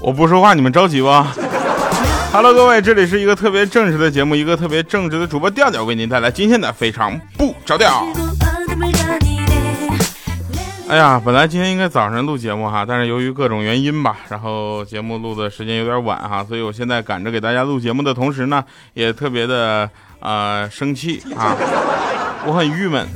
我不说话，你们着急不？Hello，各位，这里是一个特别正直的节目，一个特别正直的主播调调为您带来今天的非常不着调。哎呀，本来今天应该早上录节目哈，但是由于各种原因吧，然后节目录的时间有点晚哈，所以我现在赶着给大家录节目的同时呢，也特别的呃生气啊，我很郁闷。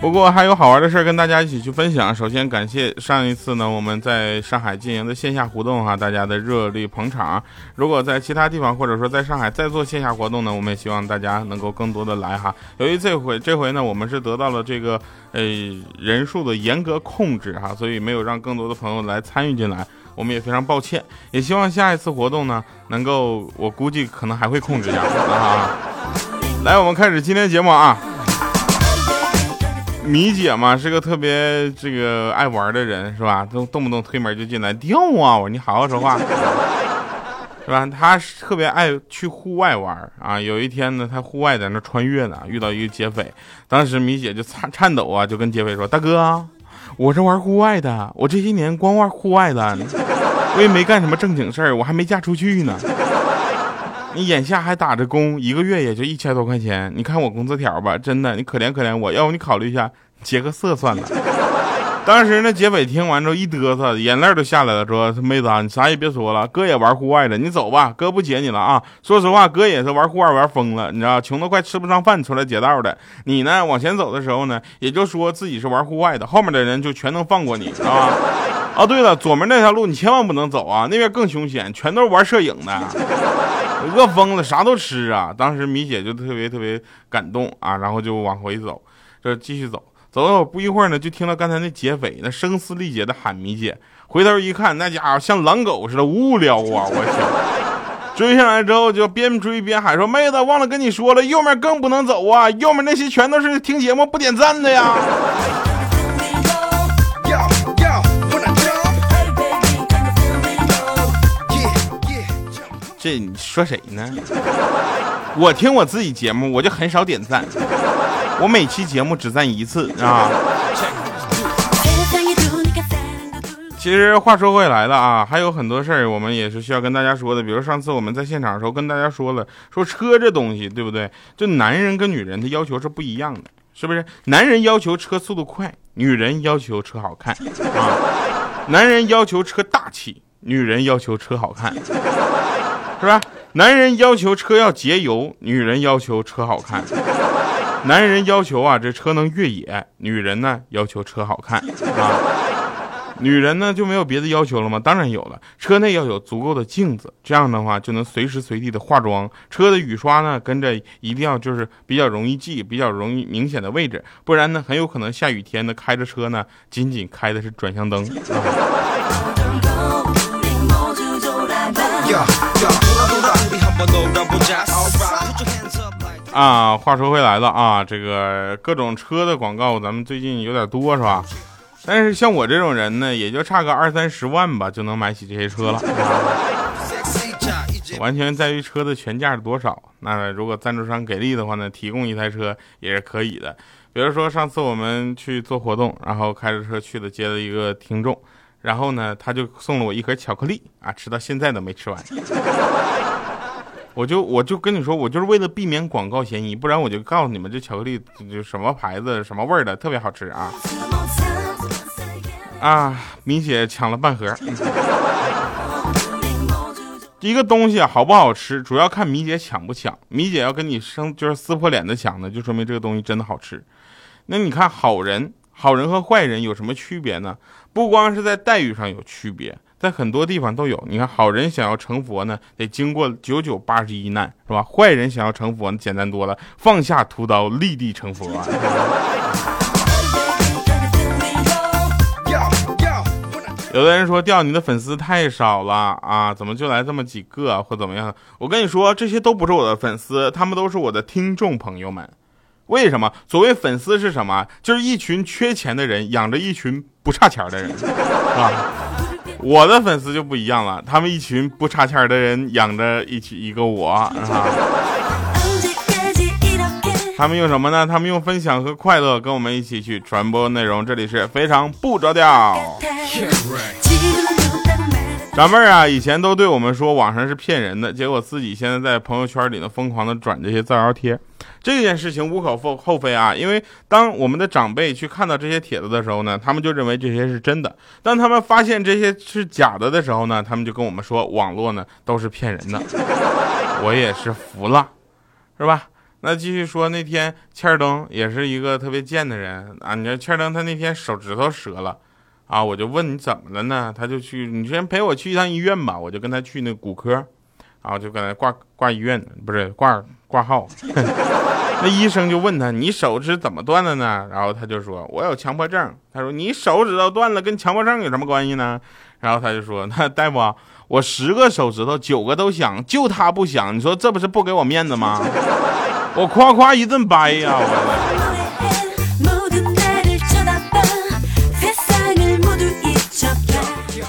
不过还有好玩的事儿跟大家一起去分享。首先感谢上一次呢我们在上海进行的线下活动哈，大家的热力捧场。如果在其他地方或者说在上海再做线下活动呢，我们也希望大家能够更多的来哈。由于这回这回呢我们是得到了这个呃人数的严格控制哈，所以没有让更多的朋友来参与进来，我们也非常抱歉。也希望下一次活动呢能够，我估计可能还会控制一下啊。来，我们开始今天节目啊。米姐嘛是个特别这个爱玩的人是吧？都动不动推门就进来掉啊！我你好好说话，是吧？她特别爱去户外玩啊。有一天呢，她户外在那穿越呢，遇到一个劫匪。当时米姐就颤颤抖啊，就跟劫匪说：“大哥，我是玩户外的，我这些年光玩户外的，我也没干什么正经事儿，我还没嫁出去呢。你眼下还打着工，一个月也就一千多块钱。你看我工资条吧，真的，你可怜可怜我，要不你考虑一下。”劫个色算了。当时那劫匪听完之后一嘚瑟，眼泪都下来了，说：“妹子啊，你啥也别说了，哥也玩户外的，你走吧，哥不劫你了啊。说实话，哥也是玩户外玩疯了，你知道，穷的快吃不上饭出来劫道的。你呢，往前走的时候呢，也就说自己是玩户外的，后面的人就全能放过你，知道吧？啊，对了，左面那条路你千万不能走啊，那边更凶险，全都是玩摄影的，饿疯了啥都吃啊。当时米姐就特别特别感动啊，然后就往回走，这继续走。”走了不一会儿呢，就听到刚才那劫匪那声嘶力竭的喊米姐，回头一看，那家伙像狼狗似的无聊啊！我去，追上来之后就边追边喊说：“妹子，忘了跟你说了，右面更不能走啊，右面那些全都是听节目不点赞的呀。”这你说谁呢？我听我自己节目，我就很少点赞。我每期节目只赞一次啊。其实话说回来了啊，还有很多事儿我们也是需要跟大家说的。比如上次我们在现场的时候跟大家说了，说车这东西对不对？就男人跟女人的要求是不一样的，是不是？男人要求车速度快，女人要求车好看啊。男人要求车大气，女人要求车好看，是吧？男人要求车要节油，女人要求车好看。男人要求啊，这车能越野；女人呢，要求车好看啊。女人呢就没有别的要求了吗？当然有了，车内要有足够的镜子，这样的话就能随时随地的化妆。车的雨刷呢，跟着一定要就是比较容易记、比较容易明显的位置，不然呢，很有可能下雨天呢开着车呢，仅仅开的是转向灯。啊话说回来了啊，这个各种车的广告，咱们最近有点多是吧？但是像我这种人呢，也就差个二三十万吧，就能买起这些车了。完全在于车的全价是多少。那如果赞助商给力的话呢，提供一台车也是可以的。比如说上次我们去做活动，然后开着车去的接了一个听众，然后呢他就送了我一盒巧克力啊，吃到现在都没吃完。我就我就跟你说，我就是为了避免广告嫌疑，不然我就告诉你们，这巧克力就什么牌子、什么味儿的，特别好吃啊！啊，米姐抢了半盒。一个东西好不好吃，主要看米姐抢不抢。米姐要跟你生就是撕破脸的抢呢，就说明这个东西真的好吃。那你看，好人、好人和坏人有什么区别呢？不光是在待遇上有区别。在很多地方都有，你看，好人想要成佛呢，得经过九九八十一难，是吧？坏人想要成佛简单多了，放下屠刀，立地成佛。啊有的人说，掉你的粉丝太少了啊，怎么就来这么几个，或怎么样？我跟你说，这些都不是我的粉丝，他们都是我的听众朋友们。为什么？所谓粉丝是什么？就是一群缺钱的人养着一群不差钱的人，是吧？我的粉丝就不一样了，他们一群不差钱的人养着一起一个我，啊。他们用什么呢？他们用分享和快乐跟我们一起去传播内容。这里是非常不着调。老妹儿啊，以前都对我们说网上是骗人的，结果自己现在在朋友圈里呢疯狂的转这些造谣贴。这件事情无可厚厚非啊，因为当我们的长辈去看到这些帖子的时候呢，他们就认为这些是真的；当他们发现这些是假的的时候呢，他们就跟我们说网络呢都是骗人的。我也是服了，是吧？那继续说，那天欠儿登也是一个特别贱的人啊！你看欠儿登他那天手指头折了，啊，我就问你怎么了呢？他就去，你先陪我去一趟医院吧。我就跟他去那骨科，然后就跟他挂挂医院，不是挂挂号。那医生就问他，你手指怎么断的呢？然后他就说，我有强迫症。他说，你手指头断了跟强迫症有什么关系呢？然后他就说，那大夫，我十个手指头九个都响，就他不响，你说这不是不给我面子吗？我夸夸一顿掰呀！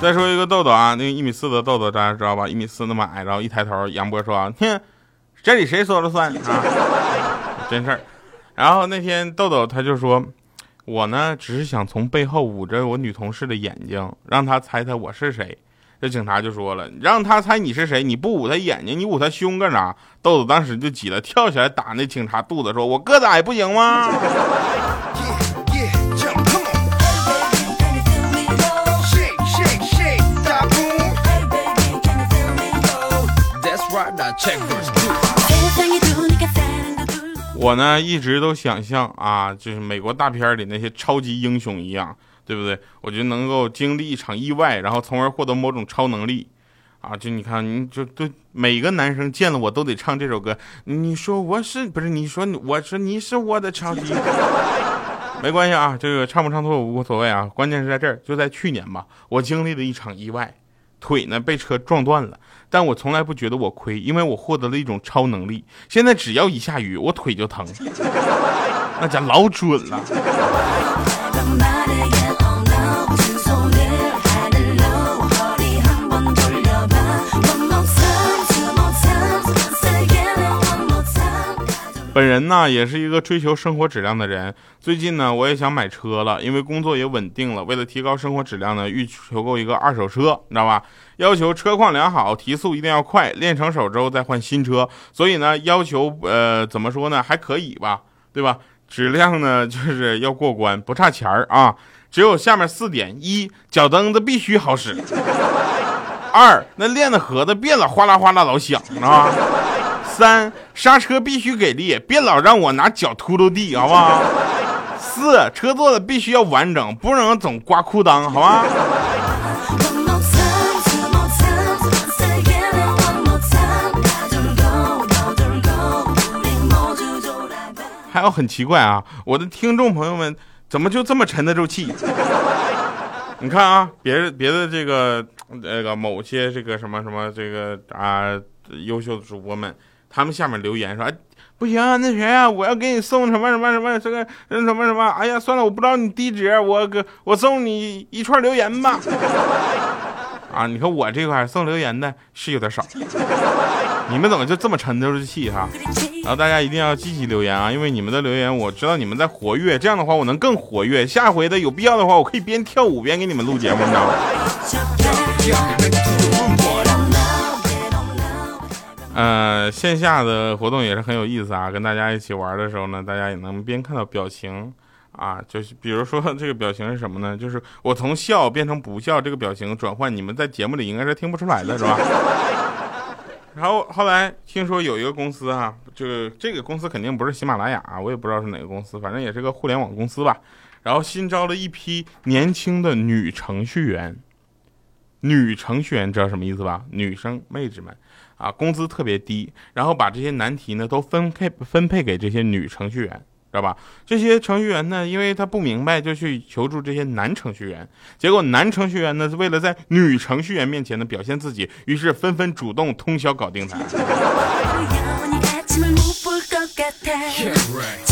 再说一个豆豆啊，那个一米四的豆豆，大家知道吧？一米四那么矮，然后一抬头，杨波说：“哼，这里谁说了算啊？真事儿。”然后那天豆豆他就说：“我呢，只是想从背后捂着我女同事的眼睛，让她猜猜我是谁。”这警察就说了：“让他猜你是谁，你不捂他眼睛，你捂他胸干啥？”豆豆当时就急了，跳起来打那警察肚子，说：“我个子矮不行吗？” check verse two 我呢，一直都想象啊，就是美国大片里那些超级英雄一样。对不对？我觉得能够经历一场意外，然后从而获得某种超能力，啊，就你看，你就对每个男生见了我都得唱这首歌。你说我是不是？你说我说你是我的超级，没关系啊，这个唱不唱错无所谓啊，关键是在这儿，就在去年吧，我经历了一场意外，腿呢被车撞断了，但我从来不觉得我亏，因为我获得了一种超能力。现在只要一下雨，我腿就疼，那家老准了。本人呢也是一个追求生活质量的人。最近呢，我也想买车了，因为工作也稳定了。为了提高生活质量呢，欲求购一个二手车，你知道吧？要求车况良好，提速一定要快，练成手之后再换新车。所以呢，要求呃怎么说呢，还可以吧，对吧？质量呢就是要过关，不差钱儿啊。只有下面四点：一，脚蹬子必须好使；二，那链子盒子别老哗啦哗啦老响啊。三刹车必须给力，别老让我拿脚秃噜地，好不好？四车座子必须要完整，不能总刮裤裆，好吧？还有很奇怪啊，我的听众朋友们怎么就这么沉得住气？你看啊，别的别的这个那个某些这个什么什么这个啊优秀的主播们。他们下面留言说：“哎，不行，那谁啊，我要给你送什么什么什么这个那什么什么，哎呀，算了，我不知道你地址，我给我送你一串留言吧。啊，你看我这块送留言的是有点少，你们怎么就这么沉得住气哈？然后大家一定要积极留言啊，因为你们的留言我知道你们在活跃，这样的话我能更活跃。下回的有必要的话，我可以边跳舞边给你们录节目，你知道吗？”呃，线下的活动也是很有意思啊，跟大家一起玩的时候呢，大家也能边看到表情啊，就是比如说这个表情是什么呢？就是我从笑变成不笑这个表情转换，你们在节目里应该是听不出来的，是吧？然后后来听说有一个公司啊，就这个公司肯定不是喜马拉雅，我也不知道是哪个公司，反正也是个互联网公司吧。然后新招了一批年轻的女程序员，女程序员知道什么意思吧？女生妹子们。啊，工资特别低，然后把这些难题呢都分配分配给这些女程序员，知道吧？这些程序员呢，因为他不明白，就去求助这些男程序员。结果男程序员呢，为了在女程序员面前呢表现自己，于是纷纷主动通宵搞定他。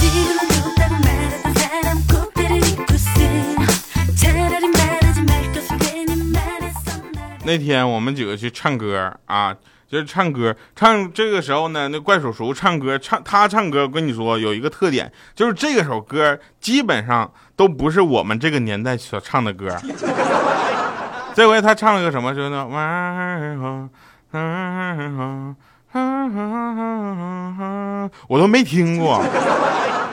那天我们几个去唱歌啊，就是唱歌，唱这个时候呢，那怪叔叔唱歌，唱他唱歌，我跟你说有一个特点，就是这个首歌基本上都不是我们这个年代所唱的歌。这回他唱了个什么？就那玩儿我都没听过，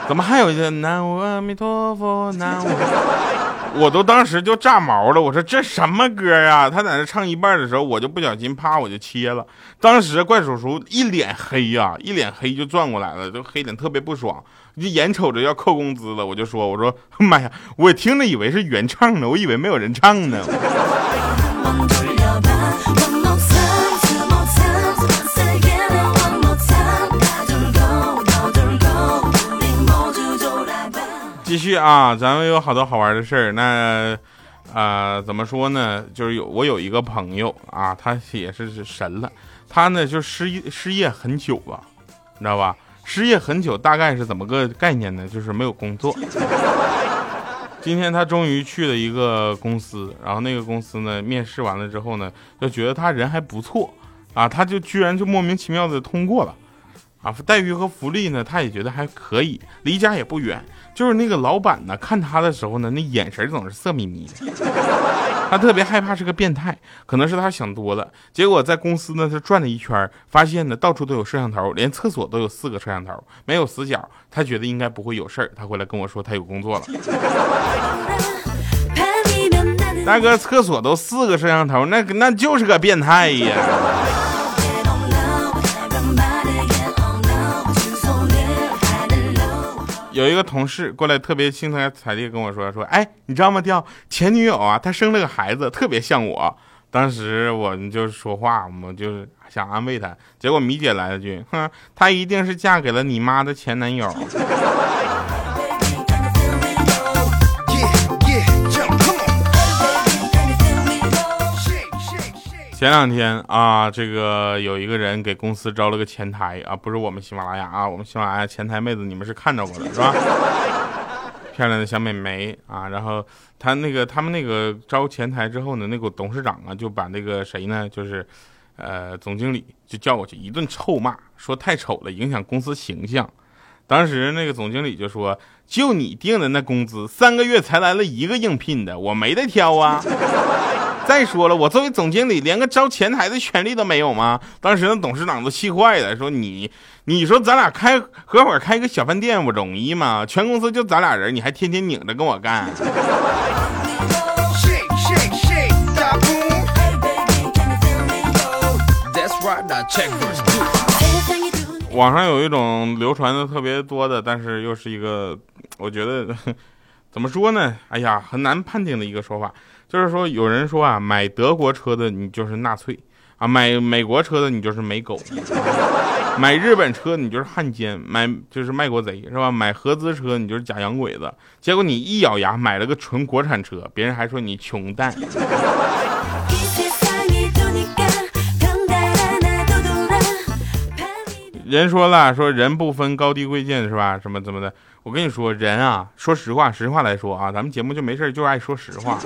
怎么还有一个南无阿弥陀佛，南无？我都当时就炸毛了，我说这什么歌啊？他在那唱一半的时候，我就不小心啪我就切了。当时怪叔叔一脸黑呀，一脸黑就转过来了，就黑脸特别不爽，就眼瞅着要扣工资了，我就说我说妈呀，我听着以为是原唱呢，我以为没有人唱呢。续啊，咱们有好多好玩的事儿。那，呃，怎么说呢？就是有我有一个朋友啊，他也是神了。他呢就失业失业很久了，你知道吧？失业很久大概是怎么个概念呢？就是没有工作。今天他终于去了一个公司，然后那个公司呢面试完了之后呢，就觉得他人还不错啊，他就居然就莫名其妙的通过了。啊，待遇和福利呢，他也觉得还可以，离家也不远。就是那个老板呢，看他的时候呢，那眼神总是色眯眯的。他特别害怕是个变态，可能是他想多了。结果在公司呢，他转了一圈，发现呢到处都有摄像头，连厕所都有四个摄像头，没有死角。他觉得应该不会有事儿，他回来跟我说他有工作了。大哥，厕所都四个摄像头，那那就是个变态呀。有一个同事过来，特别兴高采烈跟我说：“说，哎，你知道吗？掉前女友啊，她生了个孩子，特别像我。当时我们就说话，我们就是想安慰她，结果米姐来了句：，哼，她一定是嫁给了你妈的前男友。”前两天啊，这个有一个人给公司招了个前台啊，不是我们喜马拉雅啊，我们喜马拉雅前台妹子你们是看到过的是吧？漂亮的小美眉啊，然后他那个他们那个招前台之后呢，那个董事长啊就把那个谁呢，就是呃总经理就叫过去一顿臭骂，说太丑了，影响公司形象。当时那个总经理就说：“就你定的那工资，三个月才来了一个应聘的，我没得挑啊。”再说了，我作为总经理，连个招前台的权利都没有吗？当时那董事长都气坏了，说你，你说咱俩开合伙开个小饭店，我容易吗？全公司就咱俩人，你还天天拧着跟我干。网上有一种流传的特别多的，但是又是一个，我觉得 怎么说呢？哎呀，很难判定的一个说法。就是说，有人说啊，买德国车的你就是纳粹啊，买美国车的你就是美狗，买日本车你就是汉奸，买就是卖国贼是吧？买合资车你就是假洋鬼子。结果你一咬牙买了个纯国产车，别人还说你穷蛋。人说了，说人不分高低贵贱是吧？什么怎么的？我跟你说，人啊，说实话，实话来说啊，咱们节目就没事就爱说实话。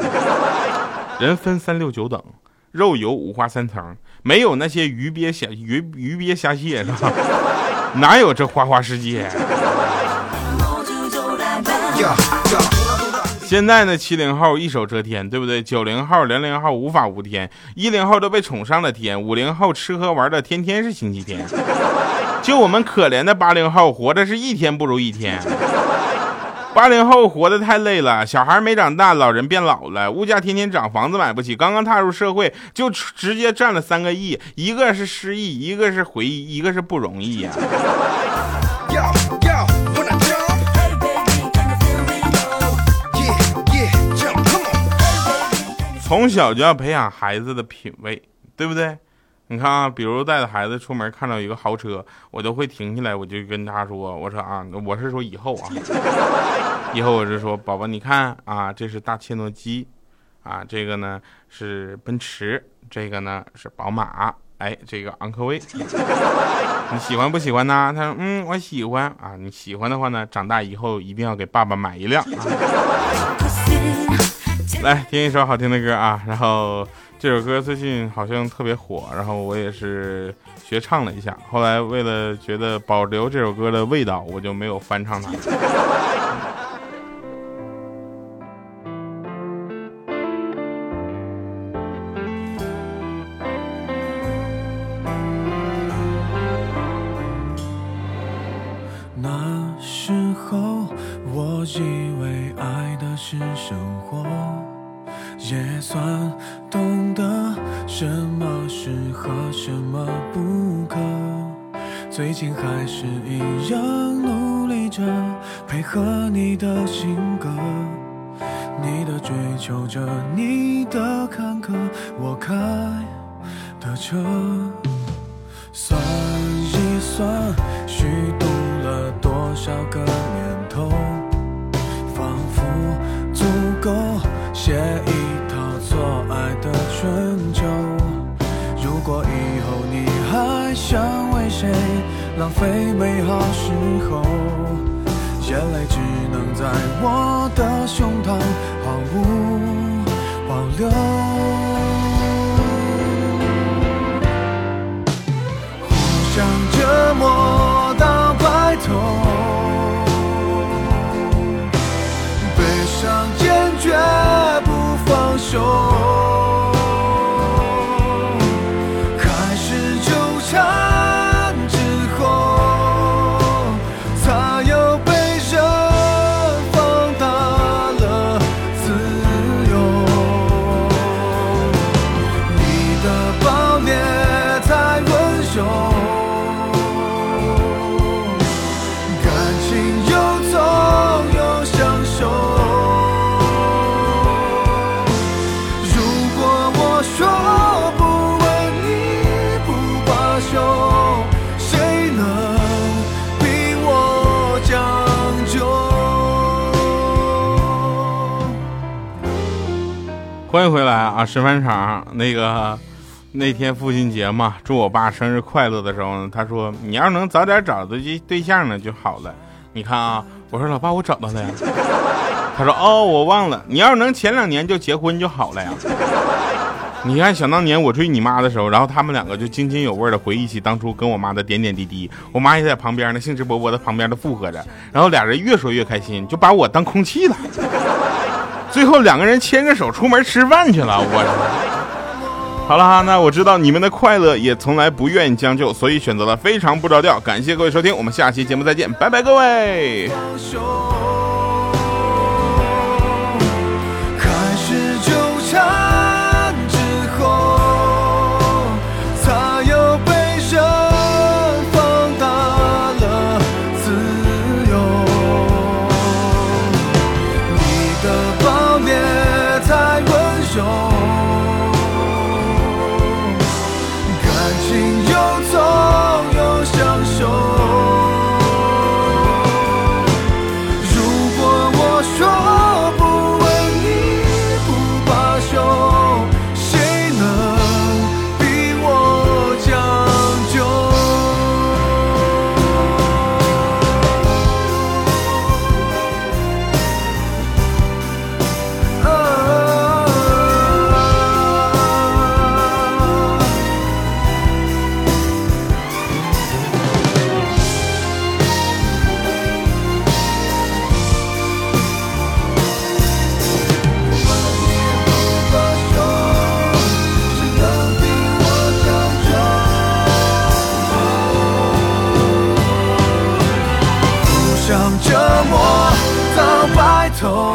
人分三六九等，肉有五花三层，没有那些鱼鳖虾鱼鱼鳖虾蟹是吧？哪有这花花世界？现在呢，七零后一手遮天，对不对？九零后、零零后无法无天，一零后都被宠上了天，五零后吃喝玩乐天天是星期天。就我们可怜的八零后，活的是一天不如一天。八零后活得太累了，小孩没长大，老人变老了，物价天天涨，房子买不起，刚刚踏入社会就直接占了三个亿，一个是失忆，一个是回忆，一个是不容易呀。从小就要培养孩子的品味，对不对？你看啊，比如带着孩子出门，看到一个豪车，我都会停下来，我就跟他说：“我说啊，我是说以后啊，以后我是说，宝宝，你看啊，这是大切诺基，啊，这个呢是奔驰，这个呢是宝马，哎，这个昂科威，你喜欢不喜欢呢？”他说：“嗯，我喜欢啊。你喜欢的话呢，长大以后一定要给爸爸买一辆。”来听一首好听的歌啊，然后。这首歌最近好像特别火，然后我也是学唱了一下。后来为了觉得保留这首歌的味道，我就没有翻唱它。那时候我以为爱的是生活，也算适合，什么不可。最近还是一样努力着配合你的性格，你的追求者，你的坎坷，我开的车。算一算，许多非美好时候，眼泪只能在我的胸膛毫无保留。欢迎回来啊！石饭场那个那天父亲节嘛，祝我爸生日快乐的时候呢，他说你要能早点找到对对象呢就好了。你看啊，我说老爸我找到了呀。他说哦我忘了，你要是能前两年就结婚就好了呀。你看想当年我追你妈的时候，然后他们两个就津津有味的回忆起当初跟我妈的点点滴滴，我妈也在旁边呢兴致勃勃的旁边的附和着，然后俩人越说越开心，就把我当空气了。最后两个人牵着手出门吃饭去了，我。好了哈，那我知道你们的快乐也从来不愿意将就，所以选择了非常不着调。感谢各位收听，我们下期节目再见，拜拜各位。相折磨到白头，